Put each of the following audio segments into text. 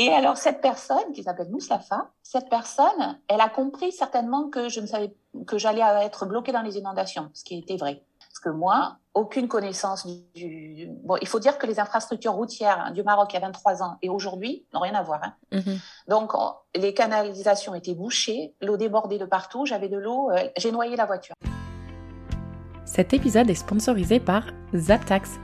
Et alors, cette personne, qui s'appelle Moustapha, cette personne, elle a compris certainement que je ne savais, que j'allais être bloquée dans les inondations, ce qui était vrai. Parce que moi, aucune connaissance du, Bon, il faut dire que les infrastructures routières du Maroc il y a 23 ans et aujourd'hui n'ont rien à voir. Hein. Mhm. Donc, les canalisations étaient bouchées, l'eau débordait de partout, j'avais de l'eau, euh, j'ai noyé la voiture. Cet épisode est sponsorisé par Zaptax.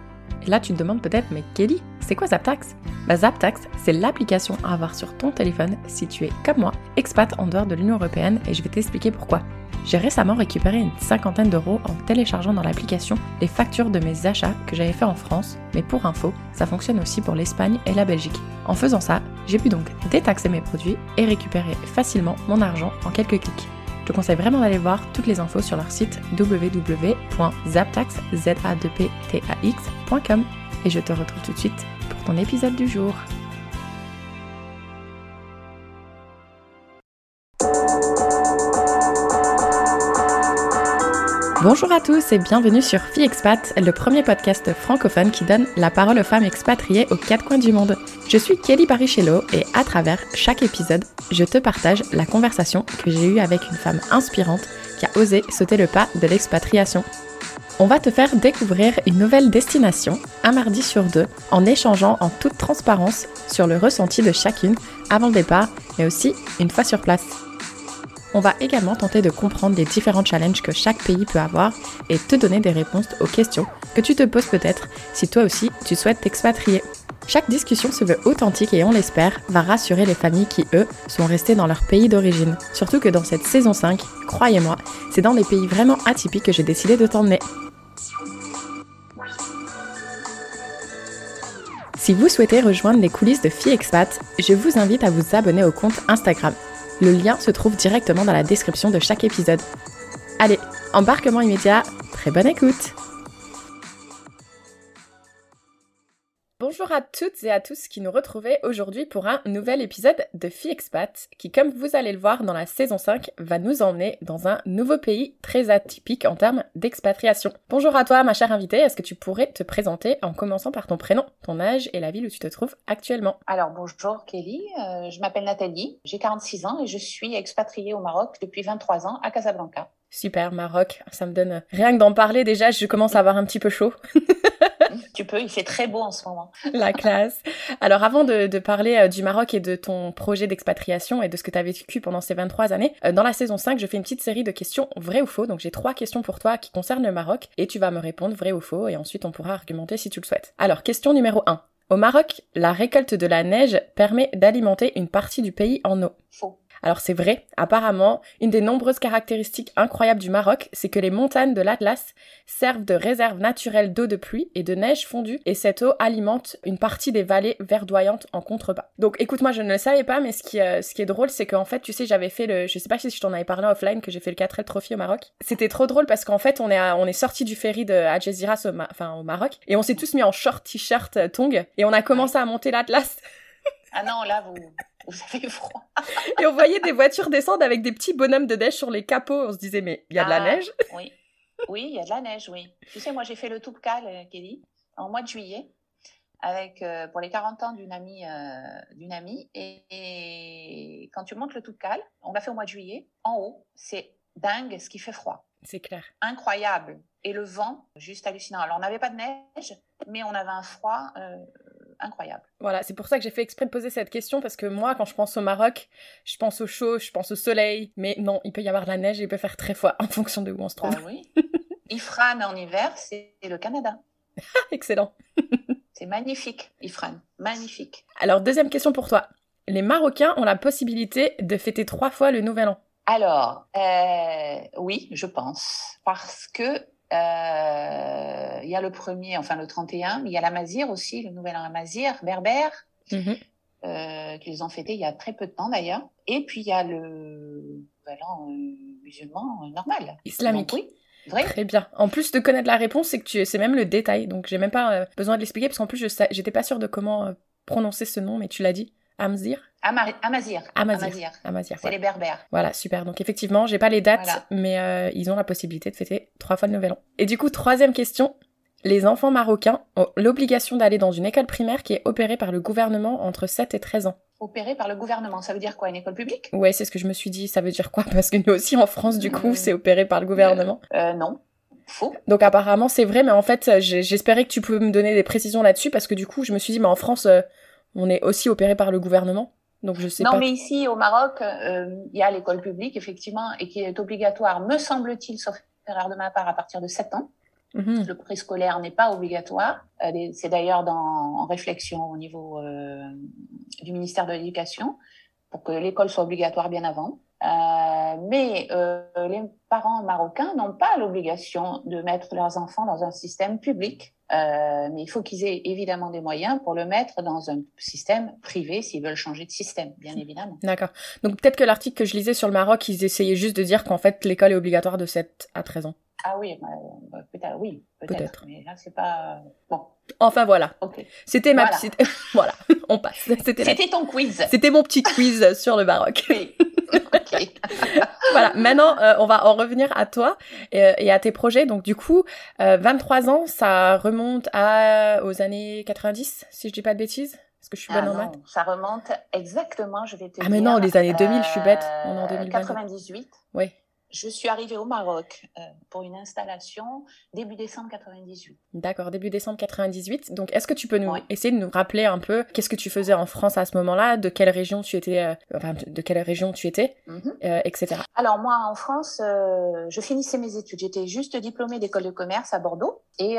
Là, tu te demandes peut-être, mais Kelly, c'est quoi Zaptax? Bah, Zaptax, c'est l'application à avoir sur ton téléphone si tu es, comme moi, expat en dehors de l'Union Européenne et je vais t'expliquer pourquoi. J'ai récemment récupéré une cinquantaine d'euros en téléchargeant dans l'application les factures de mes achats que j'avais fait en France, mais pour info, ça fonctionne aussi pour l'Espagne et la Belgique. En faisant ça, j'ai pu donc détaxer mes produits et récupérer facilement mon argent en quelques clics. Je te conseille vraiment d'aller voir toutes les infos sur leur site www.zaptax.com et je te retrouve tout de suite pour ton épisode du jour. Bonjour à tous et bienvenue sur Fille Expat, le premier podcast francophone qui donne la parole aux femmes expatriées aux quatre coins du monde. Je suis Kelly Barichello et à travers chaque épisode, je te partage la conversation que j'ai eue avec une femme inspirante qui a osé sauter le pas de l'expatriation. On va te faire découvrir une nouvelle destination, un mardi sur deux, en échangeant en toute transparence sur le ressenti de chacune avant le départ, mais aussi une fois sur place. On va également tenter de comprendre les différents challenges que chaque pays peut avoir et te donner des réponses aux questions que tu te poses peut-être si toi aussi tu souhaites t'expatrier. Chaque discussion se veut authentique et on l'espère va rassurer les familles qui, eux, sont restées dans leur pays d'origine. Surtout que dans cette saison 5, croyez-moi, c'est dans des pays vraiment atypiques que j'ai décidé de t'emmener. Si vous souhaitez rejoindre les coulisses de Fille Expat, je vous invite à vous abonner au compte Instagram le lien se trouve directement dans la description de chaque épisode. Allez, embarquement immédiat, très bonne écoute Bonjour à toutes et à tous qui nous retrouvez aujourd'hui pour un nouvel épisode de Fille Expat qui, comme vous allez le voir dans la saison 5, va nous emmener dans un nouveau pays très atypique en termes d'expatriation. Bonjour à toi ma chère invitée, est-ce que tu pourrais te présenter en commençant par ton prénom, ton âge et la ville où tu te trouves actuellement? Alors bonjour Kelly, euh, je m'appelle Nathalie, j'ai 46 ans et je suis expatriée au Maroc depuis 23 ans à Casablanca. Super, Maroc, ça me donne rien que d'en parler déjà, je commence à avoir un petit peu chaud. tu peux, il fait très beau en ce moment. La classe. Alors avant de, parler euh, du Maroc et de ton projet d'expatriation et de ce que tu as vécu pendant ces 23 années, euh, dans la saison 5, je fais une petite série de questions vraies ou faux. Donc j'ai trois questions pour toi qui concernent le Maroc et tu vas me répondre vrai ou faux et ensuite on pourra argumenter si tu le souhaites. Alors question numéro 1. Au Maroc, la récolte de la neige permet d'alimenter une partie du pays en eau. Faux. Alors c'est vrai, apparemment, une des nombreuses caractéristiques incroyables du Maroc, c'est que les montagnes de l'Atlas servent de réserve naturelle d'eau de pluie et de neige fondue, et cette eau alimente une partie des vallées verdoyantes en contrebas. Donc écoute-moi, je ne le savais pas, mais ce qui, euh, ce qui est drôle, c'est qu'en fait, tu sais, j'avais fait le, je sais pas si je t'en avais parlé offline, que j'ai fait le 4L Trophy au Maroc. C'était trop drôle parce qu'en fait, on est, est sorti du ferry de Algeciras au, enfin, au Maroc, et on s'est tous mis en short t-shirt euh, tong, et on a commencé à monter l'Atlas. Ah non, là, vous, vous avez froid. et on voyait des voitures descendre avec des petits bonhommes de neige sur les capots. On se disait, mais il y a de la ah, neige Oui, oui, il y a de la neige, oui. Tu sais, moi, j'ai fait le Toubkal, euh, Kelly, en mois de juillet, avec, euh, pour les 40 ans d'une amie. Euh, d'une amie et, quand tu montes le Toubkal, on l'a fait au mois de juillet, en haut, c'est dingue ce qui fait froid. C'est clair. Incroyable. Et le vent, juste hallucinant. Alors, on n'avait pas de neige, mais on avait un froid incroyable. Voilà, c'est pour ça que j'ai fait exprès de poser cette question parce que moi, quand je pense au Maroc, je pense au chaud, je pense au soleil, mais non, il peut y avoir de la neige et il peut faire très froid en fonction de où on se trouve. Ah oui. Ifrane en hiver, c'est le Canada. Excellent. c'est magnifique, Ifrane, magnifique. Alors, deuxième question pour toi. Les Marocains ont la possibilité de fêter trois fois le Nouvel An. Alors, euh, oui, je pense, parce que il y a le premier, enfin le 31, mais il y a la Mazir aussi, le nouvel an Mazir, berbère, mhm. euh, qu'ils ont fêté il y a très peu de temps d'ailleurs. Et puis il y a le nouvel an euh, musulman normal. Islamique. oui. Vrai. Très bien. En plus de connaître la réponse, c'est que tu, c'est même le détail. Donc j'ai même pas besoin de l'expliquer parce qu'en plus je j'étais pas sûre de comment prononcer ce nom, mais tu l'as dit. Amzir Amazir. Amazir. Amazir. C'est les berbères. Voilà, super. Donc effectivement, j'ai pas les dates, mais euh, ils ont la possibilité de fêter trois fois le Nouvel An. Et du coup, troisième question. Les enfants marocains ont l'obligation d'aller dans une école primaire qui est opérée par le gouvernement entre 7 et 13 ans. Opérée par le gouvernement, ça veut dire quoi Une école publique? Ouais, c'est ce que je me suis dit. Ça veut dire quoi? Parce que nous aussi en France, du coup, c'est opéré par le gouvernement. euh, Non, faux. Donc apparemment c'est vrai, mais en fait j'espérais que tu pouvais me donner des précisions là-dessus parce que du coup je me suis dit mais en France euh, on est aussi opéré par le gouvernement. Donc je sais non, pas. mais ici au Maroc, euh, il y a l'école publique effectivement et qui est obligatoire, me semble-t-il, sauf erreur de ma part, à partir de 7 ans. Mhm. Le préscolaire n'est pas obligatoire. C'est d'ailleurs dans- en réflexion au niveau euh, du ministère de l'Éducation pour que l'école soit obligatoire bien avant. Euh, mais euh, les parents marocains n'ont pas l'obligation de mettre leurs enfants dans un système public. Euh, mais il faut qu'ils aient évidemment des moyens pour le mettre dans un système privé s'ils veulent changer de système, bien évidemment. D'accord. Donc peut-être que l'article que je lisais sur le Maroc, ils essayaient juste de dire qu'en fait l'école est obligatoire de 7 à 13 ans. Ah oui, bah, bah, peut-être, oui, peut-être. Peut-être. mais là, c'est pas. Bon, Enfin voilà. ok. C'était ma Voilà. petite... voilà, on passe. C'était la- ton quiz. C'était mon petit quiz sur le Maroc. Oui. ok. voilà, maintenant euh, on va en revenir à toi et, et à tes projets. Donc du coup, euh, 23 ans, ça remonte à aux années 90, si je dis pas de bêtises? Est-ce que je suis Ah bonne en non, maths? ça remonte exactement, je vais te Ah dire. mais non, les années 2000, je suis bête. On est en euh, 2022. 98. Oui. Je suis arrivée au Maroc euh, pour une installation début décembre 98. D'accord, début décembre 98. Donc, est-ce que tu peux nous Ouais. essayer de nous rappeler un peu qu'est-ce que tu faisais en France à ce moment-là, de quelle région tu étais, euh, enfin, de quelle région tu étais, Mhm. euh, etc. Alors moi, en France, je finissais mes études. J'étais juste diplômée d'école de commerce à Bordeaux et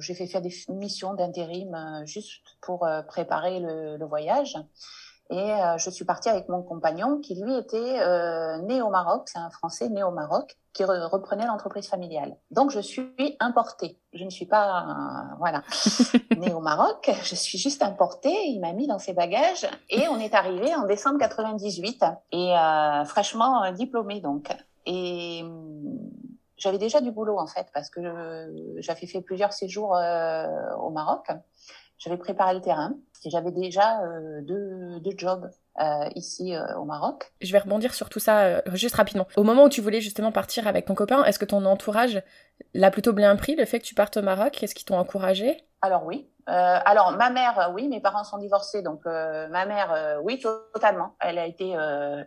j'ai fait faire des missions d'intérim juste pour préparer le, le voyage. Et euh, je suis partie avec mon compagnon qui lui était euh, né au Maroc, c'est un Français né au Maroc qui re- reprenait l'entreprise familiale. Donc je suis importée. Je ne suis pas euh, voilà née au Maroc. Je suis juste importée. Il m'a mis dans ses bagages et on est arrivé en décembre 98 et euh, fraîchement euh, diplômée donc. Et hum, j'avais déjà du boulot en fait parce que j'avais fait plusieurs séjours euh, au Maroc. J'avais préparé le terrain et j'avais déjà euh, deux, deux jobs euh, ici euh, au Maroc. Je vais rebondir sur tout ça juste rapidement. Au moment où tu voulais justement partir avec ton copain, est-ce que ton entourage l'a plutôt bien pris, le fait que tu partes au Maroc? Est-ce qu'ils t'ont encouragé? Alors oui. Alors ma mère, oui, mes parents sont divorcés, donc ma mère, oui, totalement. Elle a été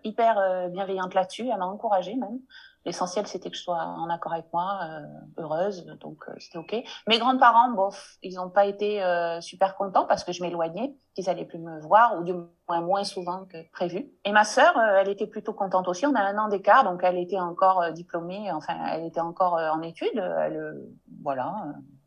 hyper bienveillante là-dessus. Elle m'a encouragée même. L'essentiel, c'était que je sois en accord avec moi, euh, heureuse, donc euh, c'était ok. Mes grands-parents, bof, ils n'ont pas été euh, super contents parce que je m'éloignais, qu'ils allaient plus me voir, ou du moins moins souvent que prévu. Et ma sœur, euh, elle était plutôt contente aussi. On a un an d'écart, donc elle était encore euh, diplômée, enfin, elle était encore euh, en études. Elle, voilà.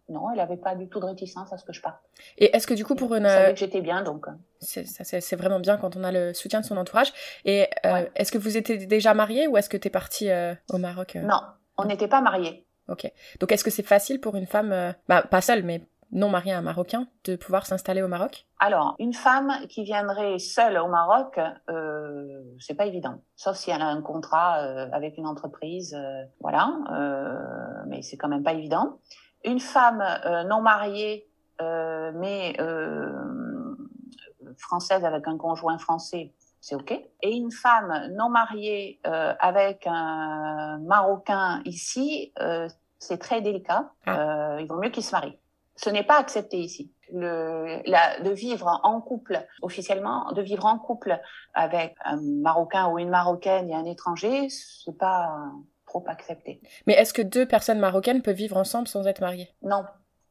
Non, elle avait pas du tout de réticence à ce que je parte. Et est-ce que du coup, pour une... Elle savait que j'étais bien, donc. euh, C'est vraiment bien quand on a le soutien de son entourage. Et euh, Ouais. est-ce que vous étiez déjà mariés ou est-ce que t'es partie euh, au Maroc euh? Non, on n'était pas mariés. Ok. Donc est-ce que c'est facile pour une femme, bah pas seule, mais non mariée à un Marocain, de pouvoir s'installer au Maroc? Alors, une femme qui viendrait seule au Maroc, euh, c'est pas évident. Sauf si elle a un contrat euh, avec une entreprise, euh, voilà. mais c'est quand même pas évident. Une femme euh, non mariée, euh, mais euh, française avec un conjoint français, c'est ok. Et une femme non mariée avec un Marocain ici, c'est très délicat. Euh, il vaut mieux qu'il se marie. Ce n'est pas accepté ici. Le, la, de vivre en couple, officiellement, de vivre en couple avec un Marocain ou une Marocaine et un étranger, c'est pas trop accepté. Mais est-ce que deux personnes marocaines peuvent vivre ensemble sans être mariées? Non,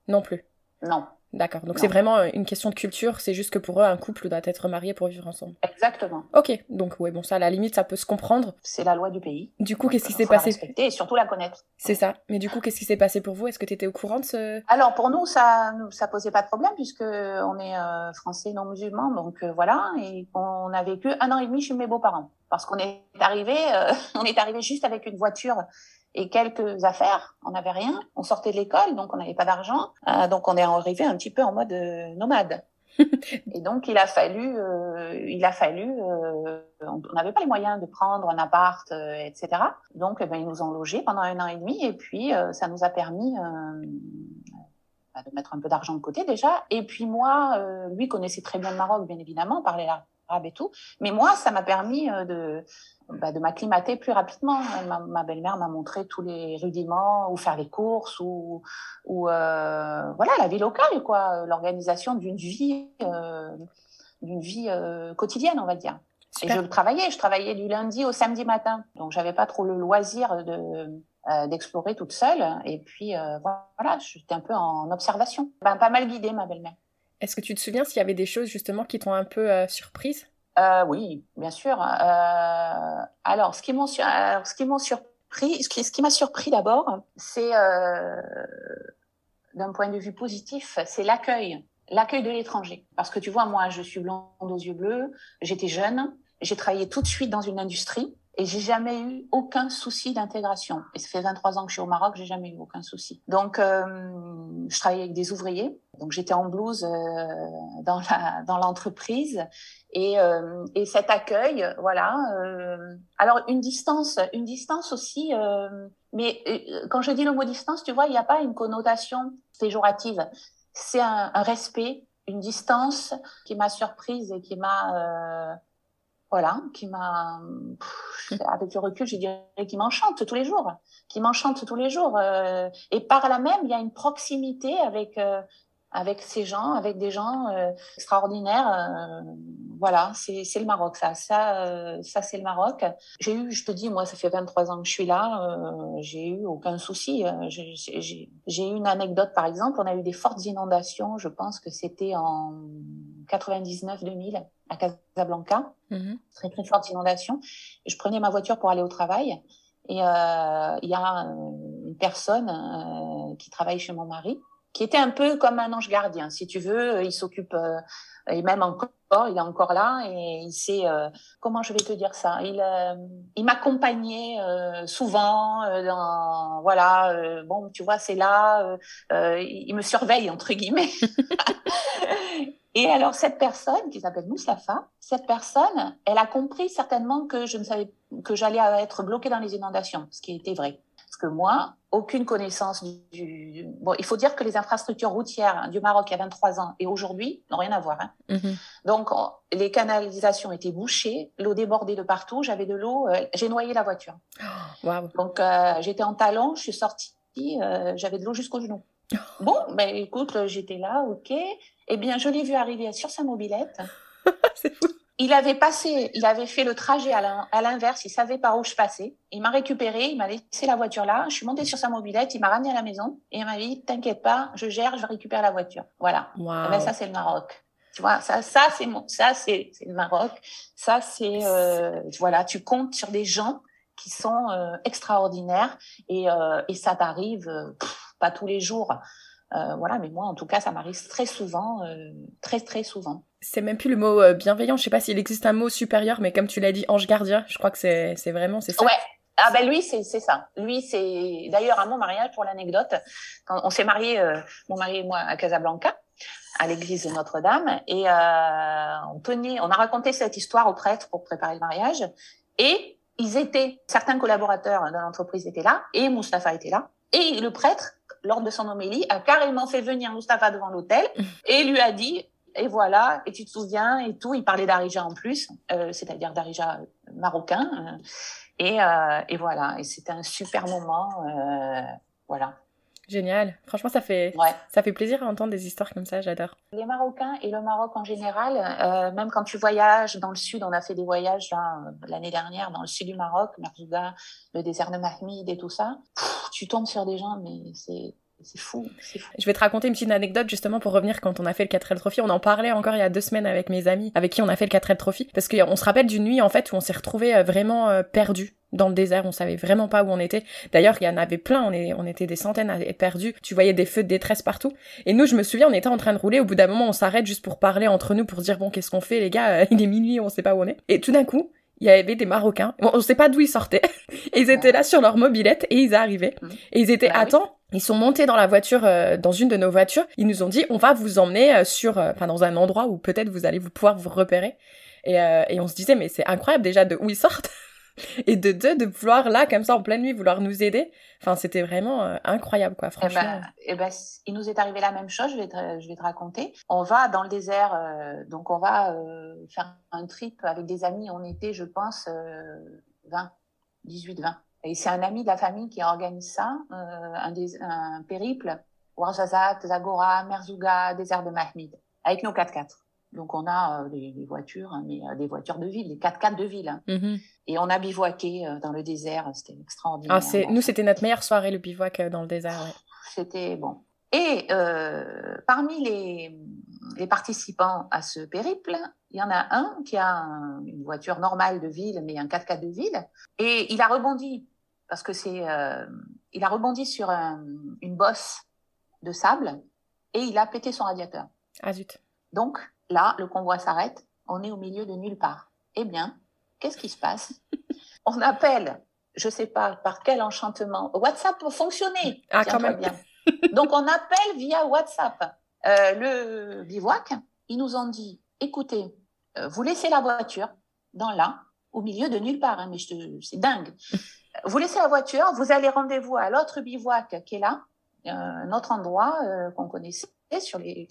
Non plus. non, D'accord. Donc c'est vraiment une question de culture. C'est juste que pour eux, un couple doit être marié pour vivre ensemble. exactement. Ok. Donc ouais, bon ça, à la limite, ça peut se comprendre. C'est la loi du pays. Du coup, qu'est-ce qui s'est la passé respecter et surtout la connaître. C'est ça. Mais du coup, qu'est-ce qui s'est passé pour vous? Est-ce que tu étais au courant de ce Alors pour nous, ça, ça posait pas de problème puisque on est euh, français non musulmans, donc euh, voilà, et on a vécu un an et demi chez mes beaux-parents parce qu'on est arrivé, euh, on est arrivé juste avec une voiture et quelques affaires. On n'avait rien. On sortait de l'école, donc on n'avait pas d'argent, Euh, donc on est arrivé un petit peu en mode euh, nomade. et donc il a fallu, euh, il a fallu, euh, on n'avait pas les moyens de prendre un appart, euh, etc. Donc eh ben, ils nous ont logés pendant un an et demi et puis euh, ça nous a permis euh, bah, de mettre un peu d'argent de côté déjà. Et puis moi, euh, lui connaissait très bien le Maroc, bien évidemment, parlait arabe et tout. Mais moi, ça m'a permis euh, de, bah, de m'acclimater plus rapidement. Ma, ma belle-mère m'a montré tous les rudiments, où faire les courses, ou, ou euh, voilà la vie locale, quoi, l'organisation d'une vie. euh, d'une vie quotidienne, on va dire. Et je travaillais, je travaillais du lundi au samedi matin, donc j'avais pas trop le loisir de d'explorer toute seule. Et puis voilà, j'étais un peu en observation. Ben, pas mal guidée, ma belle-mère. Est-ce que tu te souviens s'il y avait des choses justement qui t'ont un peu surprise? Euh, Oui, bien sûr. Euh, alors, ce qui ce qui m'a surpris d'abord, c'est euh, d'un point de vue positif, c'est l'accueil, l'accueil de l'étranger. Parce que tu vois, moi, je suis blonde aux yeux bleus, j'étais jeune, j'ai travaillé tout de suite dans une industrie. Et j'ai jamais eu aucun souci d'intégration. Et ça fait 23 ans que je suis au Maroc, j'ai jamais eu aucun souci. Donc, euh, je travaillais avec des ouvriers. Donc, j'étais en blouse euh, dans la dans l'entreprise. Et, euh, et cet accueil, voilà. Alors, une distance, une distance aussi. Mais quand je dis le mot distance, tu vois, il n'y a pas une connotation péjorative. C'est un respect, une distance qui m'a surprise et qui m'a voilà, qui m'a, avec le recul, je dirais, qui m'enchante tous les jours, qui m'enchante tous les jours. Euh, et par là même, il y a une proximité avec euh, avec ces gens, avec des gens euh, extraordinaires. voilà, c'est c'est le Maroc, ça, ça, ça c'est le Maroc. J'ai eu, je te dis, moi, ça fait 23 ans que je suis là, j'ai eu aucun souci. J'ai eu une anecdote, par exemple, on a eu des fortes inondations. Je pense que c'était en 99-2000 à Casablanca, mhm. très très forte inondation. Je prenais ma voiture pour aller au travail et euh, il y a une personne euh, qui travaille chez mon mari qui était un peu comme un ange gardien, si tu veux. Il s'occupe euh, et même encore, il est encore là et il sait comment je vais te dire ça? Il il m'accompagnait souvent dans voilà bon tu vois c'est là il me surveille entre guillemets Et alors cette personne qui s'appelle Moustapha, cette personne, elle a compris certainement que je ne savais que j'allais être bloquée dans les inondations, ce qui était vrai. Que moi, aucune connaissance du, bon, il faut dire que les infrastructures routières du Maroc il y a 23 ans et aujourd'hui n'ont rien à voir. Hein. Mm-hmm. Donc les canalisations étaient bouchées, l'eau débordait de partout, j'avais de l'eau, euh, j'ai noyé la voiture. Oh, wow. Donc euh, j'étais en talon, je suis sortie, euh, j'avais de l'eau jusqu'au genou. Bon, ben écoute, j'étais là, ok. Eh bien, je l'ai vu arriver sur sa mobilette. c'est fou. Il avait passé, il avait fait le trajet à l'inverse, il savait par où je passais. Il m'a récupéré, il m'a laissé la voiture là. Je suis montée sur sa mobilette, il m'a ramené à la maison et il m'a dit "T'inquiète pas, je gère, je récupère la voiture." Voilà. Wow. Eh ben, ça c'est le Maroc. Tu vois, ça, ça c'est mon, ça c'est le Maroc. Ça c'est, euh, voilà, tu comptes sur des gens qui sont euh, extraordinaires et, euh, et ça t'arrive euh, pas tous les jours. Euh, voilà, mais moi, en tout cas, ça m'arrive très souvent, euh, très très souvent. C'est même plus le mot euh, bienveillant. Je sais pas s'il existe un mot supérieur, mais comme tu l'as dit, ange gardien. Je crois que c'est c'est vraiment c'est ça. Ouais. Ah ben lui c'est c'est ça. Lui c'est d'ailleurs à mon mariage pour l'anecdote, quand on s'est marié mon mari et moi à Casablanca à l'église de Notre-Dame et on tenait on a raconté cette histoire au prêtre pour préparer le mariage et ils étaient certains collaborateurs de l'entreprise étaient là et Mustapha était là et le prêtre lors de son homélie, a carrément fait venir Mustapha devant l'hôtel et lui a dit et voilà, et tu te souviens et tout. Il parlait d'Arija en plus, euh, c'est-à-dire d'Arija marocain. Euh, et, euh, et, voilà, et c'était un super moment. Euh, voilà. Génial. Franchement, ça fait, ça fait plaisir à entendre des histoires comme ça, j'adore. Les Marocains et le Maroc en général, euh, même quand tu voyages dans le sud, on a fait des voyages l'année dernière dans le sud du Maroc, Merzouga, le désert de Mahmid et tout ça. tu tombes sur des gens, mais c'est c'est fou, fou, Je vais te raconter une petite anecdote justement pour revenir quand on a fait le 4L Trophy. On en parlait encore il y a deux semaines avec mes amis avec qui on a fait le 4L Trophy. Parce qu'on se rappelle d'une nuit en fait où on s'est retrouvé euh, vraiment euh, perdu dans le désert, on savait vraiment pas où on était. D'ailleurs, il y en avait plein, on, est, on était des centaines à être perdus. Tu voyais des feux de détresse partout. Et nous, je me souviens, on était en train de rouler. Au bout d'un moment, on s'arrête juste pour parler entre nous, pour dire bon, qu'est-ce qu'on fait, les gars? Il est minuit, on sait pas où on est. Et tout d'un coup, il y avait des Marocains. Bon, on sait pas d'où ils sortaient. ils étaient là sur leur mobilette et ils arrivaient. Mmh. Et ils étaient, bah attends, ils sont montés dans la voiture, euh, dans une de nos voitures. Ils nous ont dit, on va vous emmener euh, sur, euh, enfin, dans un endroit où peut-être vous allez vous pouvoir vous repérer. Et, et on se disait, mais c'est incroyable déjà de où ils sortent. et de deux, de vouloir là, comme ça, en pleine nuit, vouloir nous aider. Enfin, c'était vraiment incroyable, quoi, eh ben, franchement. Et ben, il nous est arrivé la même chose, je vais te, je vais te raconter. On va dans le désert, donc on va faire un trip avec des amis. On était, je pense, 20, 18, 20. Et c'est un ami de la famille qui organise ça, euh, un, des, un périple, Ouarzazate, Zagora, Merzouga, désert de Mahmid, avec nos 4x4. Donc on a des, voitures, hein, mais des voitures de ville, des 4x4 de ville. Hein. Mm-hmm. Et on a bivouaqué dans le désert, c'était extraordinaire. Ah, nous, c'était notre meilleure soirée, le bivouac dans le désert. C'était bon. Et parmi les, les participants à ce périple, il y en a un qui a une voiture normale de ville, mais un 4x4 de ville, et il a rebondi parce que c'est, euh, il a rebondi sur une bosse de sable et il a pété son radiateur. Ah zut. Donc là, le convoi s'arrête. On est au milieu de nulle part. Eh bien, qu'est-ce qui se passe? On appelle, je sais pas par quel enchantement, WhatsApp pour fonctionner. Ah quand même. Bien. Donc on appelle via WhatsApp euh, le bivouac. Ils nous ont dit, écoutez, euh, vous laissez la voiture dans là, au milieu de nulle part. Hein, mais c'est dingue. Vous laissez la voiture, vous allez rendez-vous à l'autre bivouac qui est là, euh, un autre endroit euh, qu'on connaissait sur les,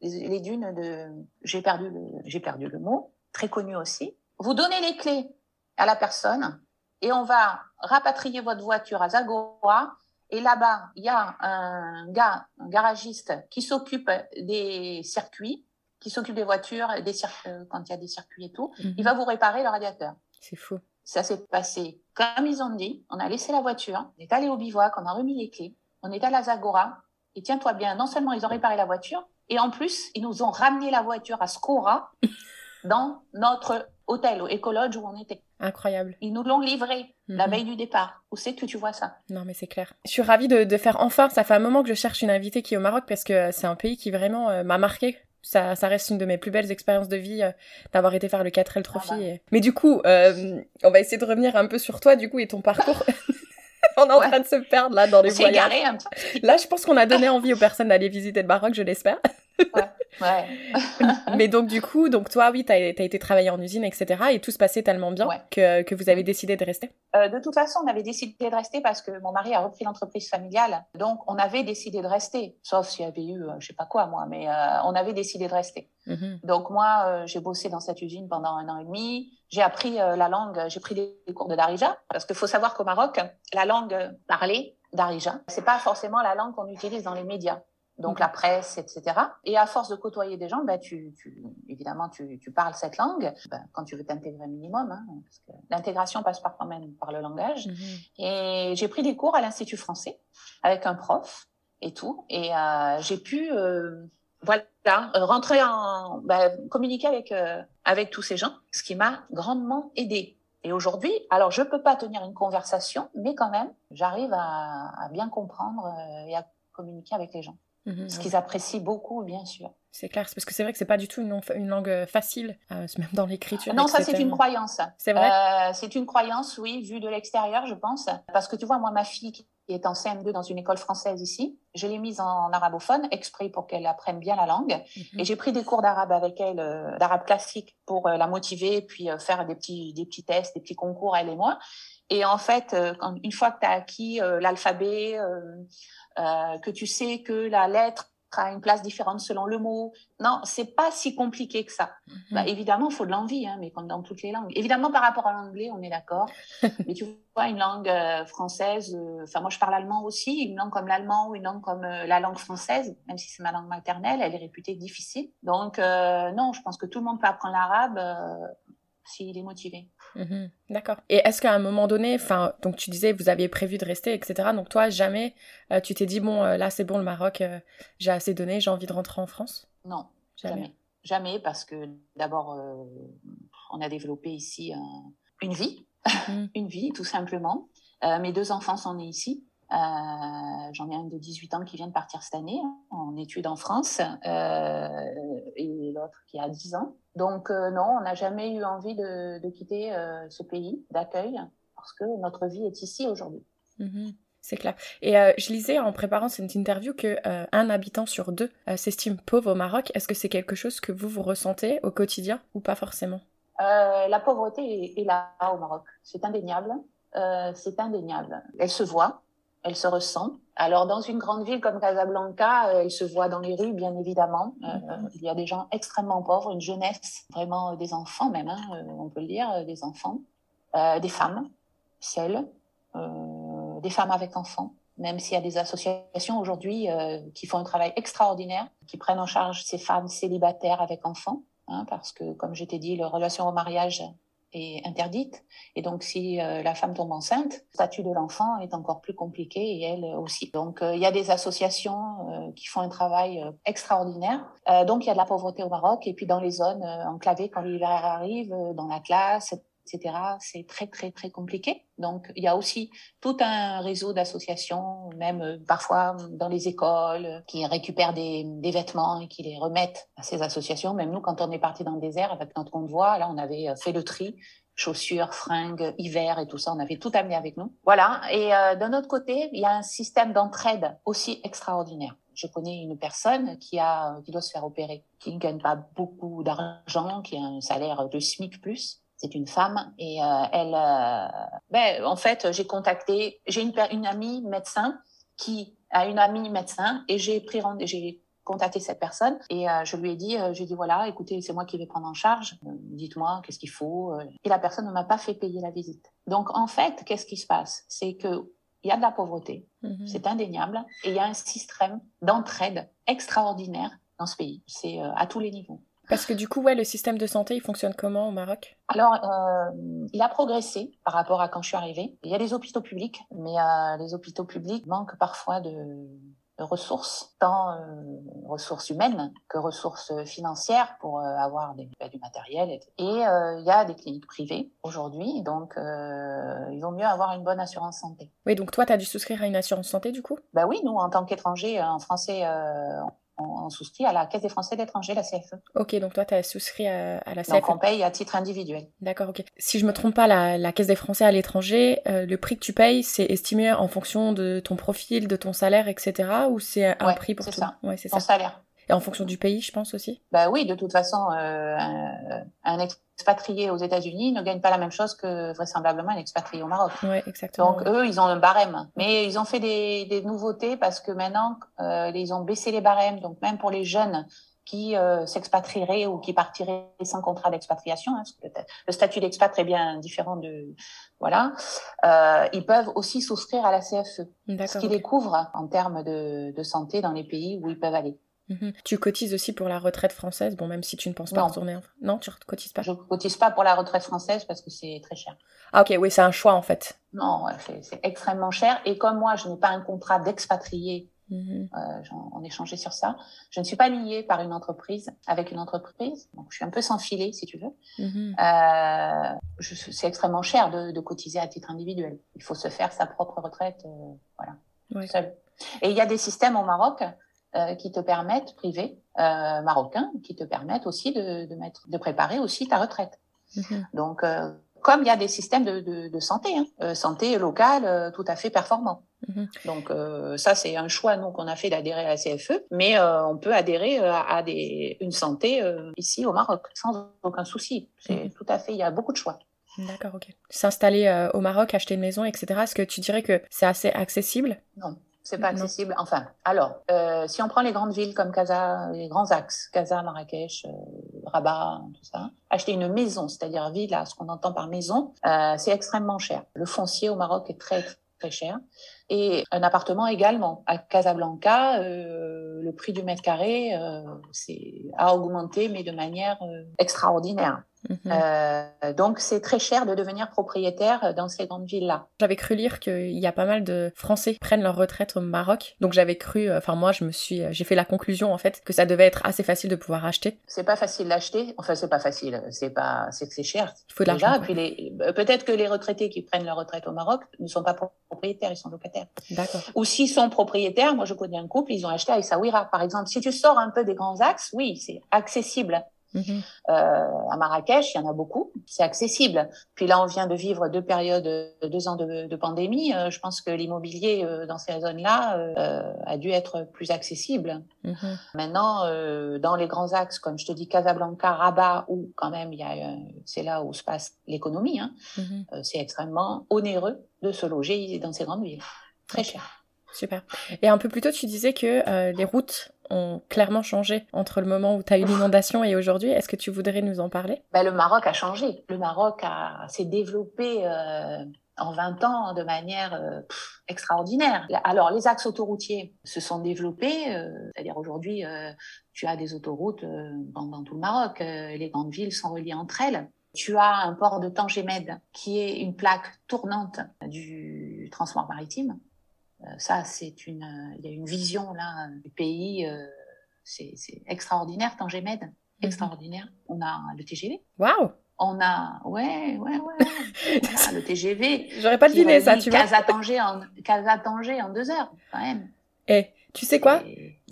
les, dunes de. J'ai perdu le, perdu le mot, très connu aussi. Vous donnez les clés à la personne et on va rapatrier votre voiture à Zagora. Et là-bas, il y a un gars, un garagiste qui s'occupe des circuits, qui s'occupe des voitures, des circuits, quand il y a des circuits et tout. Il mhm. va vous réparer le radiateur. C'est fou. Ça s'est passé comme ils ont dit. On a laissé la voiture, on est allé au bivouac, on a remis les clés, on est à la Zagora. Et tiens-toi bien, non seulement ils ont réparé la voiture, et en plus, ils nous ont ramené la voiture à Skora dans notre hôtel, au Ecolodge où on était. Incroyable. Ils nous l'ont livré la mhm. veille du départ. Où c'est que tu vois ça? Non, mais c'est clair. Je suis ravie de, faire enfin. Ça fait un moment que je cherche une invitée qui est au Maroc parce que c'est un pays qui vraiment euh, m'a marqué ça, ça, reste une de mes plus belles expériences de vie euh, d'avoir été faire le 4L Trophy. Ah bah. Mais du coup, euh, on va essayer de revenir un peu sur toi, du coup, et ton parcours. on est en train de se perdre là dans les voyages. Là, je pense qu'on a donné envie aux personnes d'aller visiter le Maroc, je l'espère. Ouais. Ouais. Mais donc du coup, donc toi, oui, t'as as été travailler en usine, etc. Et tout se passait tellement bien que, que, vous avez décidé de rester? Euh, de toute façon, on avait décidé de rester parce que mon mari a repris l'entreprise familiale. Donc on avait décidé de rester, sauf s'il y avait eu, euh, je sais pas quoi moi, mais euh, on avait décidé de rester. Mhm. Donc moi, euh, j'ai bossé dans cette usine pendant un an et demi. J'ai appris la langue, j'ai pris des cours de Darija parce qu'il faut savoir qu'au Maroc, la langue parlée Darija, c'est pas forcément la langue qu'on utilise dans les médias donc la presse, etc. Et à force de côtoyer des gens, bah, tu, tu évidemment, tu, tu, parles cette langue bah, quand tu veux t'intégrer un minimum, hein, parce que l'intégration passe par quand même par le langage. Mhm. Et j'ai pris des cours à l'Institut français avec un prof et tout, et euh, j'ai pu, euh, voilà, rentrer en, bah, communiquer avec euh, avec tous ces gens, ce qui m'a grandement aidé. Et aujourd'hui, alors je peux pas tenir une conversation, mais quand même, j'arrive à, à bien comprendre euh, et à communiquer avec les gens. Mhm, ce qu'ils apprécient beaucoup, bien sûr. C'est clair, parce que c'est vrai que c'est pas du tout une, une langue euh, facile, euh, même dans l'écriture. Non, ça c'est une croyance. C'est vrai? Euh, c'est une croyance, oui, vue de l'extérieur, je pense, parce que tu vois, moi, ma fille qui est en CM2 dans une école française ici, je l'ai mise en arabophone exprès pour qu'elle apprenne bien la langue, mhm. et j'ai pris des cours d'arabe avec elle, d'arabe classique, pour la motiver, puis faire des petits des petits tests, des petits concours elle et moi. Et en fait, une fois que tu as acquis l'alphabet euh, que tu sais que la lettre a une place différente selon le mot. Non, c'est pas si compliqué que ça. Mhm. Bah, évidemment, il faut de l'envie, hein, mais comme dans toutes les langues. Évidemment, par rapport à l'anglais, on est d'accord. mais tu vois, une langue euh, française, euh, enfin moi je parle allemand aussi, une langue comme l'allemand ou une langue comme la langue française, même si c'est ma langue maternelle, elle est réputée difficile. Donc non, je pense que tout le monde peut apprendre l'arabe s'il est motivé. Mhm. D'accord. Et est-ce qu'à un moment donné, enfin, donc tu disais vous aviez prévu de rester, etc. Donc toi, jamais euh, tu t'es dit bon, euh, là c'est bon, le Maroc, euh, j'ai assez donné, j'ai envie de rentrer en France? Non, jamais. jamais. parce que d'abord, on a développé ici une vie, mhm. une vie tout simplement. mes deux enfants sont nés ici. Euh, j'en ai un de 18 ans qui vient de partir cette année hein, en études en France euh, et l'autre qui a 10 ans. Donc euh, non, on n'a jamais eu envie de, de quitter ce pays d'accueil parce que notre vie est ici aujourd'hui. Mhm. c'est clair. Et je lisais en préparant cette interview que un habitant sur deux s'estime pauvre au Maroc. Est-ce que c'est quelque chose que vous vous ressentez au quotidien ou pas forcément? La pauvreté est, est, là au Maroc. C'est indéniable. c'est indéniable. Elle se voit elle se ressent. Alors, dans une grande ville comme Casablanca, euh, elle se voit dans les rues, bien évidemment. Euh, mhm. il y a des gens extrêmement pauvres, une jeunesse, vraiment euh, des enfants même, hein, on peut le dire, des enfants, des femmes seules, des femmes avec enfants. même s'il y a des associations aujourd'hui euh, qui font un travail extraordinaire, qui prennent en charge ces femmes célibataires avec enfants, hein, parce que, comme je t'ai dit, la relation au mariage interdite. Et donc, si euh, la femme tombe enceinte, le statut de l'enfant est encore plus compliqué et elle aussi. Donc, euh, il y a des associations qui font un travail extraordinaire. donc, il y a de la pauvreté au Maroc et puis dans les zones enclavées quand l'hiver arrive, dans la classe, C'est très, très, très compliqué. Donc, il y a aussi tout un réseau d'associations, même euh, parfois dans les écoles, qui récupèrent des, vêtements et qui les remettent à ces associations. Même nous, quand on est parti dans le désert avec notre convoi, là, on avait euh, fait le tri chaussures, fringues, hiver et tout ça, on avait tout amené avec nous. Voilà. Et euh, d'un autre côté, il y a un système d'entraide aussi extraordinaire. Je connais une personne qui a qui doit se faire opérer, qui ne gagne pas beaucoup d'argent, qui a un salaire de SMIC plus, c'est une femme et euh, elle, euh, ben, en fait, j'ai contacté, j'ai une, une amie médecin qui a une amie médecin et j'ai pris j'ai contacté cette personne et euh, je lui ai dit, j'ai dit voilà, écoutez, c'est moi qui vais prendre en charge. Dites-moi qu'est-ce qu'il faut. Et la personne ne m'a pas fait payer la visite. Donc en fait, qu'est-ce qui se passe? C'est que il y a de la pauvreté, mm-hmm. c'est indéniable, et il y a un système d'entraide extraordinaire dans ce pays. C'est à tous les niveaux. Parce que du coup, ouais, le système de santé, il fonctionne comment au Maroc? Alors, euh, il a progressé par rapport à quand je suis arrivée. Il y a des hôpitaux publics, mais euh, les hôpitaux publics manquent parfois de, de ressources, tant euh, ressources humaines que ressources financières pour euh, avoir des, bah, du matériel. Et euh, il y a des cliniques privées aujourd'hui, donc il vaut mieux avoir une bonne assurance santé. Oui, donc toi, tu as dû souscrire à une assurance santé du coup? Bah oui, nous, en tant qu'étrangers, en français, on, souscrit à la Caisse des Français d'étrangers, la CFE. Ok, donc toi, tu as souscrit à, la CFE. Donc on paye à titre individuel. D'accord, ok. Si je me trompe pas, la, Caisse des Français à l'étranger, euh, le prix que tu payes, c'est estimé en fonction de ton profil, de ton salaire, etc. Ou c'est un prix pour tout ça. Ouais, c'est ça. Ton salaire. Et en fonction du pays, je pense aussi? Bah oui, de toute façon, euh, un, un, expatrié aux États-Unis ne gagne pas la même chose que vraisemblablement un expatrié au Maroc. Exactement. Donc eux, ils ont un barème. Mais ils ont fait des, des nouveautés parce que maintenant, euh, ils ont baissé les barèmes. Donc même pour les jeunes qui euh, s'expatrieraient ou qui partiraient sans contrat d'expatriation, hein, le statut d'expat est bien différent de voilà, euh, ils peuvent aussi souscrire à la CFE, ce qui les couvre en termes de, de santé dans les pays où ils peuvent aller. Mhm. Tu cotises aussi pour la retraite française, bon, même si tu ne penses pas retourner. En... Non, tu ne cotises pas? Je ne cotise pas pour la retraite française parce que c'est très cher. Ah, ok, oui, c'est un choix en fait. Non, c'est extrêmement cher. Et comme moi, je n'ai pas un contrat d'expatrié, mhm. euh, on échangeait sur ça, je ne suis pas liée par une entreprise avec une entreprise. Donc, je suis un peu sans filet, si tu veux. Mhm. euh, c'est extrêmement cher de, de, cotiser à titre individuel. Il faut se faire sa propre retraite, euh, voilà, seul. Et il y a des systèmes au Maroc euh, qui te permettent, privés, euh, marocains, qui te permettent aussi de, de, mettre, de préparer aussi ta retraite. Mhm. Donc, euh, comme il y a des systèmes de, de, de santé, hein, euh, santé locale tout à fait performants. Mhm. Donc ça, c'est un choix nous qu'on a fait d'adhérer à la CFE, mais on peut adhérer à, des, une santé ici au Maroc sans aucun souci. C'est mhm. tout à fait, il y a beaucoup de choix. D'accord, ok. S'installer au Maroc, acheter une maison, etc. Est-ce que tu dirais que c'est assez accessible? Non. C'est pas accessible. Enfin, alors, euh, si on prend les grandes villes comme Casa, les grands axes, Casa, Marrakech, euh, Rabat, tout ça, acheter une maison, c'est-à-dire villa, ce qu'on entend par maison, euh, c'est extrêmement cher. Le foncier au Maroc est très très cher. Et un appartement également. À Casablanca, euh, le prix du mètre carré euh, c'est a augmenté, mais de manière euh, extraordinaire. Mhm. Euh, donc c'est très cher de devenir propriétaire dans ces grandes villes-là. J'avais cru lire qu'il y a pas mal de Français qui prennent leur retraite au Maroc. Donc j'avais cru, euh, enfin moi je me suis, euh, j'ai fait la conclusion en fait que ça devait être assez facile de pouvoir acheter. C'est pas facile d'acheter. Enfin c'est pas facile. C'est pas, c'est que c'est cher. Il faut de l'argent. Puis les, peut-être que les retraités qui prennent leur retraite au Maroc ne sont pas propriétaires, ils sont locataires. D'accord. Ou s'ils sont propriétaires, moi je connais un couple, ils ont acheté à Essaouira par exemple. Si tu sors un peu des grands axes, oui c'est accessible. Mhm. Euh, à Marrakech, il y en a beaucoup. C'est accessible. Puis là, on vient de vivre deux périodes, deux ans de, de pandémie. Euh, je pense que l'immobilier euh, dans ces zones-là euh, a dû être plus accessible. Mhm. Maintenant, dans les grands axes, comme je te dis, Casablanca, Rabat, où quand même, il y a, c'est là où se passe l'économie. Hein, mhm. c'est extrêmement onéreux de se loger dans ces grandes villes. Très cher. Super. Et un peu plus tôt, tu disais que les routes ont clairement changé entre le moment où tu as eu l'inondation et aujourd'hui. Est-ce que tu voudrais nous en parler? Ben, Le Maroc a changé. Le Maroc a, s'est développé euh, en 20 ans de manière euh, extraordinaire. Alors, les axes autoroutiers se sont développés, euh, c'est-à-dire aujourd'hui, euh, tu as des autoroutes dans, dans, tout le Maroc, les grandes villes sont reliées entre elles. Tu as un port de Tangemed qui est une plaque tournante du transport maritime. Ça, c'est une, il y a une vision là du pays, c'est extraordinaire, Tangemed, mhm. extraordinaire. On a le TGV. Waouh on a, ouais, ouais, ouais. le TGV. J'aurais pas deviné ça, tu vois. Casa-Tanger en, en deux heures, quand même. Eh, tu sais quoi?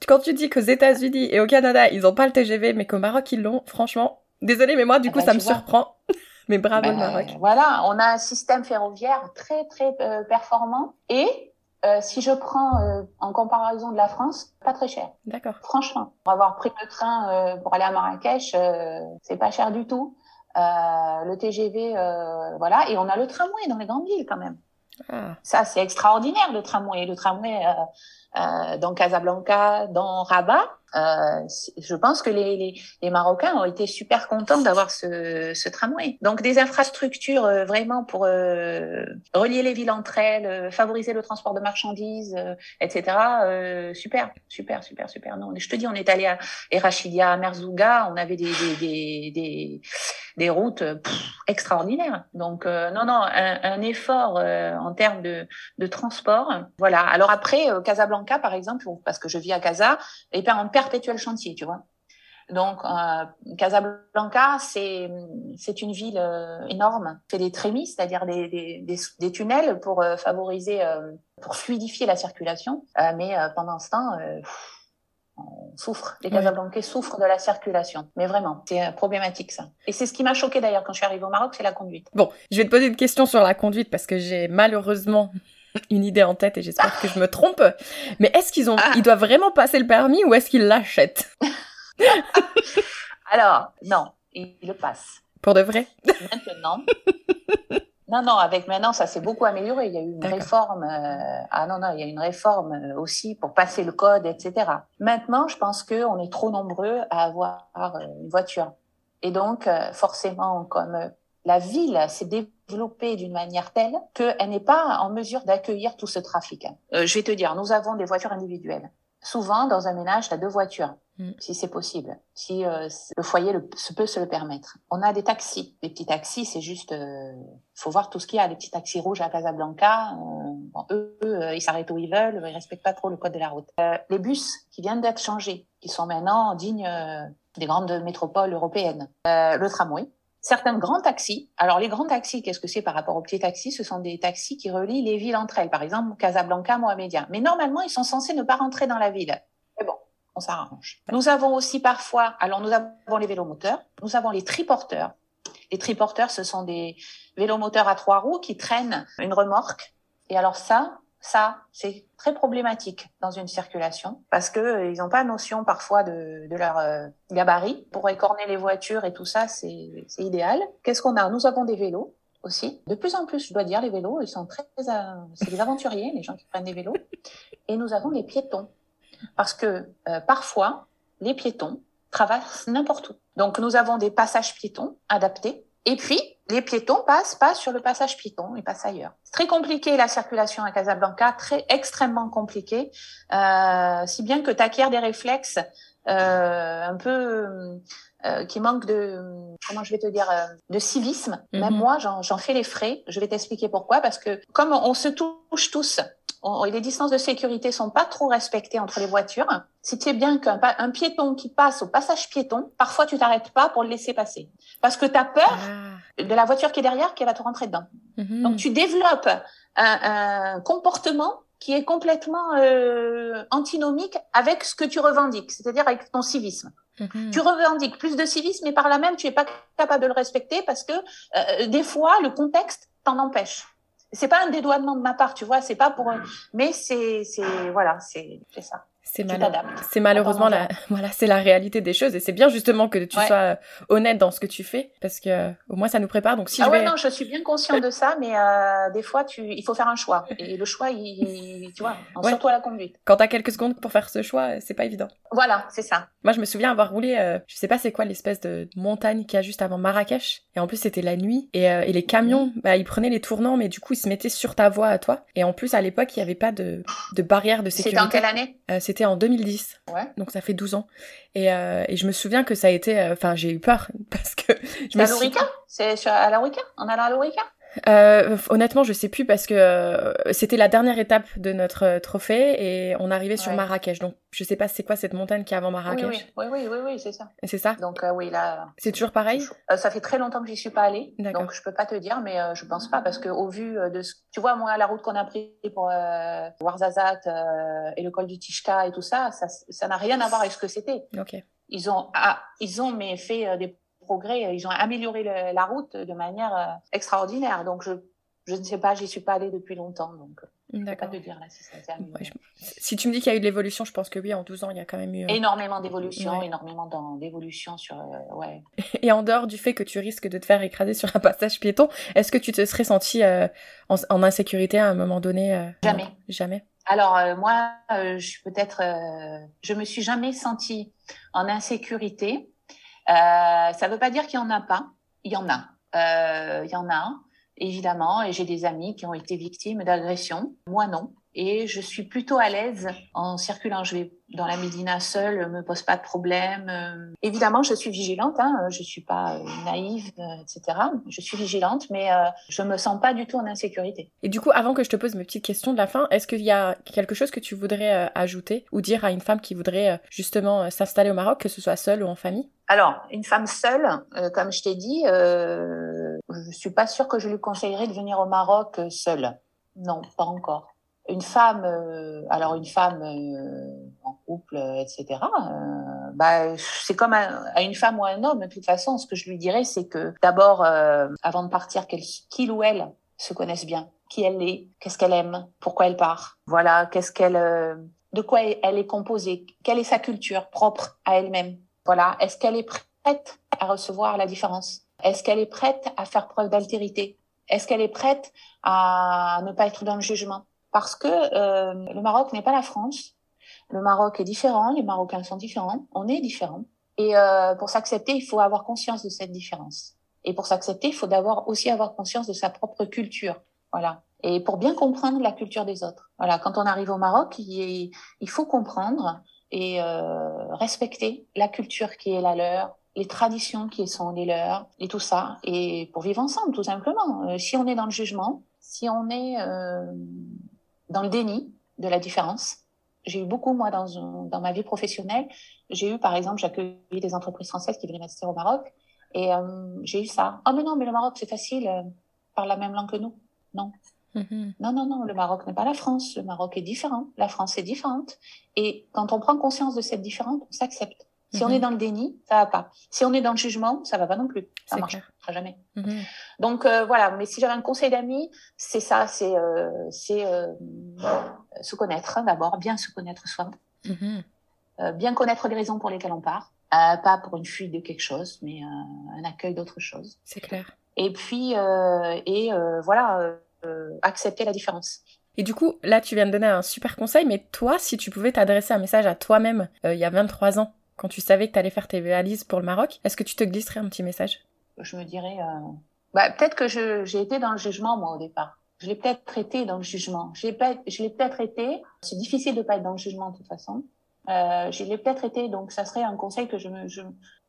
Quand tu dis qu'aux États-Unis et au Canada, ils ont pas le TGV, mais qu'au Maroc, ils l'ont, franchement, désolé, mais moi, du ah coup, bah, ça me surprend. mais bravo, le ben, Maroc. Voilà, on a un système ferroviaire très, très euh, performant et euh, si je prends euh, en comparaison de la France, pas très cher. D'accord. Franchement, pour avoir pris le train pour aller à Marrakech, c'est pas cher du tout. Euh, le TGV, euh, voilà, et on a le tramway dans les grandes villes quand même. Ah. Ça, c'est extraordinaire le tramway. Le tramway euh, euh, dans Casablanca, dans Rabat, euh, je pense que les, les, les, Marocains ont été super contents d'avoir ce, ce, tramway. Donc des infrastructures euh, vraiment pour euh, relier les villes entre elles, euh, favoriser le transport de marchandises, etc. super, super, super, super. Non, je te dis, on est allé à Erachidia, à Merzouga, on avait des, des, des, des, des routes extraordinaires. Donc non, non, un, un effort en termes de, de transport. Voilà. Alors après, Casablanca, par exemple, parce que je vis à Casa, et en perpétuel chantier, tu vois. Donc, euh, Casablanca, c'est une ville euh, énorme. C'est des trémies, c'est-à-dire des, des, des, tunnels pour euh, favoriser, pour fluidifier la circulation. mais pendant ce temps, on souffre. Les Casablancais souffrent de la circulation. Mais vraiment, c'est problématique ça. Et c'est ce qui m'a choqué d'ailleurs quand je suis arrivée au Maroc, c'est la conduite. Bon, je vais te poser une question sur la conduite parce que j'ai malheureusement une idée en tête et j'espère que je me trompe. Mais est-ce qu'ils ont, ah. ils doivent vraiment passer le permis ou est-ce qu'ils l'achètent? Alors, non, ils le passent. Pour de vrai? Maintenant. Non, non, avec maintenant, ça s'est beaucoup amélioré. Il y a eu une réforme. Euh, ah non, non, il y a une réforme euh, aussi pour passer le code, etc. Maintenant, je pense qu'on est trop nombreux à avoir euh, une voiture. Et donc, forcément, comme la ville s'est développée d'une manière telle qu'elle n'est pas en mesure d'accueillir tout ce trafic. Euh, je vais te dire, nous avons des voitures individuelles. Souvent, dans un ménage, tu as deux voitures, mm. si c'est possible, si euh, le foyer le, se peut se le permettre. On a des taxis. Les petits taxis, c'est juste... Euh, faut voir tout ce qu'il y a. Les petits taxis rouges à Casablanca, euh, bon, eux, eux, ils s'arrêtent où ils veulent, ils respectent pas trop le code de la route. les bus qui viennent d'être changés, qui sont maintenant dignes des grandes métropoles européennes. le tramway, certains grands taxis. Alors les grands taxis, qu'est-ce que c'est par rapport aux petits taxis? Ce sont des taxis qui relient les villes entre elles, par exemple Casablanca, Mohamedia. Mais normalement, ils sont censés ne pas rentrer dans la ville. Mais bon, on s'arrange. Nous avons aussi parfois, alors nous avons les vélomoteurs, nous avons les triporteurs. Les triporteurs, ce sont des vélomoteurs à trois roues qui traînent une remorque. Et alors ça, ça, c'est très problématique dans une circulation parce que euh, ils n'ont pas notion parfois de, de leur euh, gabarit pour écorner les voitures et tout ça, c'est idéal. Qu'est-ce qu'on a? Nous avons des vélos aussi. De plus en plus, je dois dire, les vélos, ils sont très, euh, c'est des aventuriers, les gens qui prennent des vélos. Et nous avons les piétons parce que parfois, les piétons traversent n'importe où. Donc, nous avons des passages piétons adaptés et puis, les piétons passent pas sur le passage piéton, ils passent ailleurs. C'est très compliqué la circulation à Casablanca, très extrêmement compliqué, euh, si bien que tu acquiers des réflexes euh, un peu euh, qui manquent de comment je vais te dire euh, de civisme. Même mhm. moi, j'en fais les frais. Je vais t'expliquer pourquoi parce que comme on se touche tous les distances de sécurité sont pas trop respectées entre les voitures. Si tu sais bien qu'un un piéton qui passe au passage piéton, parfois tu t'arrêtes pas pour le laisser passer. Parce que tu as peur ah. de la voiture qui est derrière qui va te rentrer dedans. Mhm. Donc tu développes un, un, comportement qui est complètement euh, antinomique avec ce que tu revendiques, c'est-à-dire avec ton civisme. Mhm. Tu revendiques plus de civisme, mais par là même, tu es pas capable de le respecter parce que euh, des fois, le contexte t'en empêche c'est pas un dédouanement de ma part, tu vois, c'est pas pour, mais c'est, c'est, voilà, c'est, c'est ça. C'est c'est malheureusement la voilà c'est la réalité des choses. Et c'est bien justement que tu sois euh, honnête dans ce que tu fais parce que au moins ça nous prépare. Donc si ah je ouais non je suis bien consciente de ça mais euh, des fois tu il faut faire un choix. Et le choix il, tu vois surtout à la conduite. Quand t'as quelques secondes pour faire ce choix c'est pas évident. Voilà c'est ça. Moi je me souviens avoir roulé euh, je sais pas c'est quoi l'espèce de montagne qu'il y a juste avant Marrakech. Et en plus c'était la nuit. Et, euh, et les camions mhm. bah ils prenaient les tournants mais du coup ils se mettaient sur ta voie à toi. Et en plus à l'époque il y avait pas de de barrière de sécurité c'était en quelle année? C'était en 2010 Ouais. Donc ça fait 12 ans. Et, euh, et je me souviens que ça a été... euh, Enfin, j'ai eu peur parce que... Je me à l'Orica? C'est à l'Orica? On allant à l'Orica? Euh, honnêtement, je sais plus parce que euh, c'était la dernière étape de notre euh, trophée et on arrivait sur Marrakech. Donc, je sais pas c'est quoi cette montagne qui est avant Marrakech. Oui, oui, oui, oui, oui, c'est ça. C'est ça? Donc oui, là. C'est toujours pareil? ça fait très longtemps que j'y suis pas allée, donc je peux pas te dire, mais je pense pas parce que au vu de ce, tu vois, moi, la route qu'on a pris pour Ouarzazate et le col du Tishka et tout ça, ça n'a rien à voir avec ce que c'était. Ok. Ils ont, ah, ils ont mais fait des progrès. Ils ont amélioré la route de manière euh, extraordinaire. Donc, je, je ne sais pas, j'y suis pas allée depuis longtemps. Donc, ne peux pas te dire là si ça amélioré. Si tu me dis qu'il y a eu de l'évolution, je pense que oui, en 12 ans, il y a quand même eu. Euh, énormément d'évolution, énormément d'évolution sur. Euh, ouais. Et en dehors du fait que tu risques de te faire écraser sur un passage piéton, est-ce que tu te serais senti en, insécurité à un moment donné Jamais. Jamais? Alors moi, je peut-être, je me suis jamais sentie en insécurité euh, ça ne veut pas dire qu'il n'y en a pas. Il y en a. Euh, il y en a, évidemment. Et j'ai des amis qui ont été victimes d'agressions. Moi, non. Et je suis plutôt à l'aise en circulant. Je vais dans la Médina seule, me pose pas de problème. Euh, évidemment, je suis vigilante. Hein, je suis pas euh, naïve, euh, etc. Je suis vigilante, mais euh, je me sens pas du tout en insécurité. Et du coup, avant que je te pose mes petites questions de la fin, est-ce qu'il y a quelque chose que tu voudrais ajouter ou dire à une femme qui voudrait justement s'installer au Maroc, que ce soit seule ou en famille? Alors, une femme seule, comme je t'ai dit, je suis pas sûre que je lui conseillerais de venir au Maroc seule. Non, pas encore une femme, euh, alors une femme euh, en couple, etc. Euh, bah, c'est comme à, une femme ou à un homme. De toute façon, ce que je lui dirais, c'est que d'abord, avant de partir, qu'il ou elle se connaisse bien, qui elle est, qu'est-ce qu'elle aime, pourquoi elle part, voilà, qu'est-ce qu'elle, de quoi elle est composée, quelle est sa culture propre à elle-même, voilà, est-ce qu'elle est prête à recevoir la différence, est-ce qu'elle est prête à faire preuve d'altérité, est-ce qu'elle est prête à ne pas être dans le jugement? Parce que euh, le Maroc n'est pas la France. Le Maroc est différent, les Marocains sont différents, on est différents. Et euh, pour s'accepter, il faut avoir conscience de cette différence. Et pour s'accepter, il faut d'abord aussi avoir conscience de sa propre culture. Voilà. Et pour bien comprendre la culture des autres. Voilà. Quand on arrive au Maroc, il, il faut comprendre et euh, respecter la culture qui est la leur, les traditions qui sont les leurs, et tout ça. Et pour vivre ensemble, tout simplement. Euh, si on est dans le jugement, si on est euh, dans le déni de la différence. J'ai eu beaucoup, moi, dans, dans ma vie professionnelle. J'ai eu, par exemple, j'accueille des entreprises françaises qui venaient m'assister au Maroc. Et euh, j'ai eu ça. Oh, mais non, mais le Maroc, c'est facile, euh, parle la même langue que nous. Non. Mm-hmm. Non, non, non, le Maroc n'est pas la France. Le Maroc est différent. La France est différente. Et quand on prend conscience de cette différence, on s'accepte. Si on est mhm. dans le déni, ça va pas. Si on est dans le jugement, ça va pas non plus. Ça marchera jamais. Mhm. Donc euh, voilà. Mais si j'avais un conseil d'amis, c'est ça, c'est euh, c'est euh, se connaître hein, d'abord, bien se connaître soi, mhm. bien connaître les raisons pour lesquelles on part, pas pour une fuite de quelque chose, mais un accueil d'autre chose. C'est clair. Et puis et voilà, accepter la différence. Et du coup, là, tu viens de donner un super conseil, mais toi, si tu pouvais t'adresser un message à toi-même il y a 23 ans, quand tu savais que tu allais faire tes valises pour le Maroc, est-ce que tu te glisserais un petit message? Je me dirais, euh... bah, peut-être que j'ai été dans le jugement, moi, au départ. Je l'ai peut-être été dans le jugement. Je l'ai peut-être été. C'est difficile de pas être dans le jugement, de toute façon. Euh, je l'ai peut-être été, donc ça serait un conseil que je me je...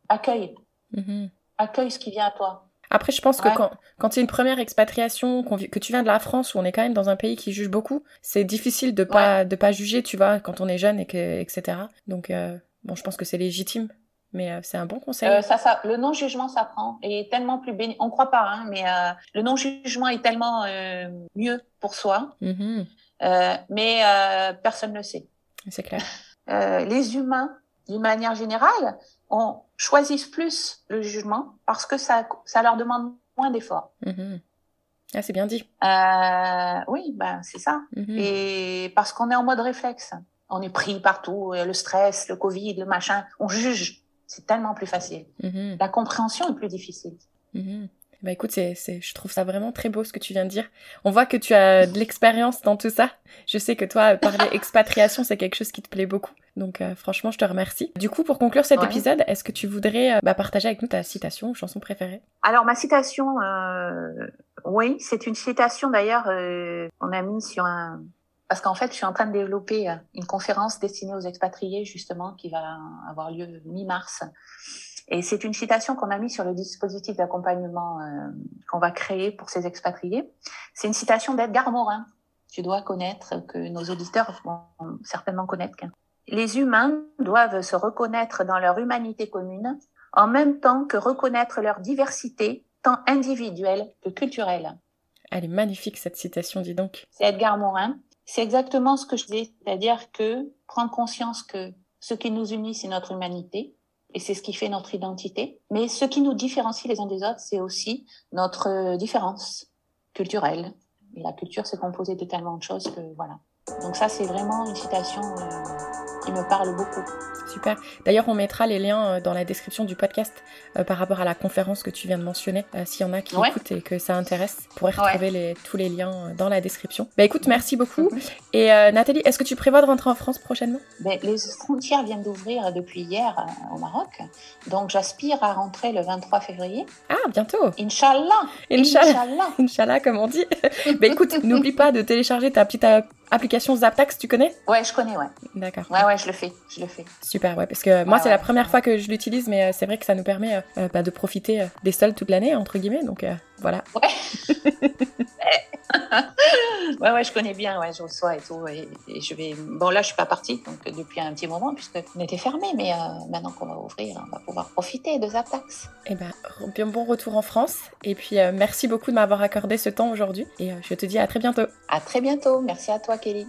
accueille. Mm-hmm. Accueille ce qui vient à toi. Après, je pense que quand, quand c'est une première expatriation, que tu viens de la France où on est quand même dans un pays qui juge beaucoup, c'est difficile de pas de pas juger, tu vois, quand on est jeune et que etc. Donc euh, Bon, je pense que c'est légitime, mais euh, c'est un bon conseil. Euh, ça, ça, le non-jugement s'apprend et est tellement plus béni. On croit pas, hein, mais euh, le non-jugement est tellement mieux pour soi. Mm-hmm. Mais personne ne le sait. C'est clair. les humains, d'une manière générale, on choisissent plus le jugement parce que ça, ça leur demande moins d'efforts. Mm-hmm. Ah, c'est bien dit. Oui, ben c'est ça. Mm-hmm. Et parce qu'on est en mode réflexe. On est pris partout, le stress, le Covid, le machin, on juge. C'est tellement plus facile. Mhm. La compréhension est plus difficile. Mhm. Bah écoute, c'est, c'est, je trouve ça vraiment très beau ce que tu viens de dire. On voit que tu as de l'expérience dans tout ça. Je sais que toi, parler expatriation, c'est quelque chose qui te plaît beaucoup. Donc euh, franchement, je te remercie. Du coup, pour conclure cet Ouais. épisode, est-ce que tu voudrais euh, bah, partager avec nous ta citation ou chanson préférée? Alors ma citation, euh, oui, c'est une citation d'ailleurs euh, qu'on a mis sur un. Parce qu'en fait, je suis en train de développer euh, une conférence destinée aux expatriés justement qui va avoir lieu mi-mars. Et c'est une citation qu'on a mis sur le dispositif d'accompagnement euh, qu'on va créer pour ces expatriés. C'est une citation d'Edgar Morin. Tu dois connaître, que nos auditeurs vont certainement connaître. Les humains doivent se reconnaître dans leur humanité commune en même temps que reconnaître leur diversité, tant individuelle que culturelle. Elle est magnifique cette citation, dis donc. C'est Edgar Morin. C'est exactement ce que je dis, c'est-à-dire que prendre conscience que ce qui nous unit, c'est notre humanité, et c'est ce qui fait notre identité. Mais ce qui nous différencie les uns des autres, c'est aussi notre euh, différence culturelle. Et la culture, c'est composé de tellement de choses que voilà. Donc ça, c'est vraiment une citation euh, qui me parle beaucoup. Super. D'ailleurs, on mettra les liens euh, dans la description du podcast euh, par rapport à la conférence que tu viens de mentionner. Euh, S'il y en a qui Ouais. écoutent et que ça intéresse, vous pourrez Ouais. retrouver les, tous les liens dans la description. Bah écoute, merci beaucoup. Et euh, Nathalie, est-ce que tu prévois de rentrer en France prochainement? Ben, les frontières viennent d'ouvrir depuis hier au Maroc, donc j'aspire à rentrer le 23 février. Ah, bientôt Inch'Allah Inch'Allah Inch'Allah comme on dit. bah écoute, n'oublie pas de télécharger ta petite application Zaptax, tu connais? Ouais, je connais, ouais. D'accord. Ouais, ouais, je le fais, je le fais. Super, ouais, parce que moi Ouais, c'est la première fois que je l'utilise, mais euh, c'est vrai que ça nous permet euh, euh, bah, de profiter des soldes toute l'année, entre guillemets, donc voilà. Ouais, ouais, je connais bien, ouais, je reçois et tout. Et, et je vais. Bon, là, je suis pas partie donc depuis un petit moment puisque on était fermé, mais euh, maintenant qu'on va ouvrir, on va pouvoir profiter de Zaptax. Et ben, bien bon retour en France, et puis euh, merci beaucoup de m'avoir accordé ce temps aujourd'hui, et euh, je te dis à très bientôt. À très bientôt. Merci à toi, Kelly.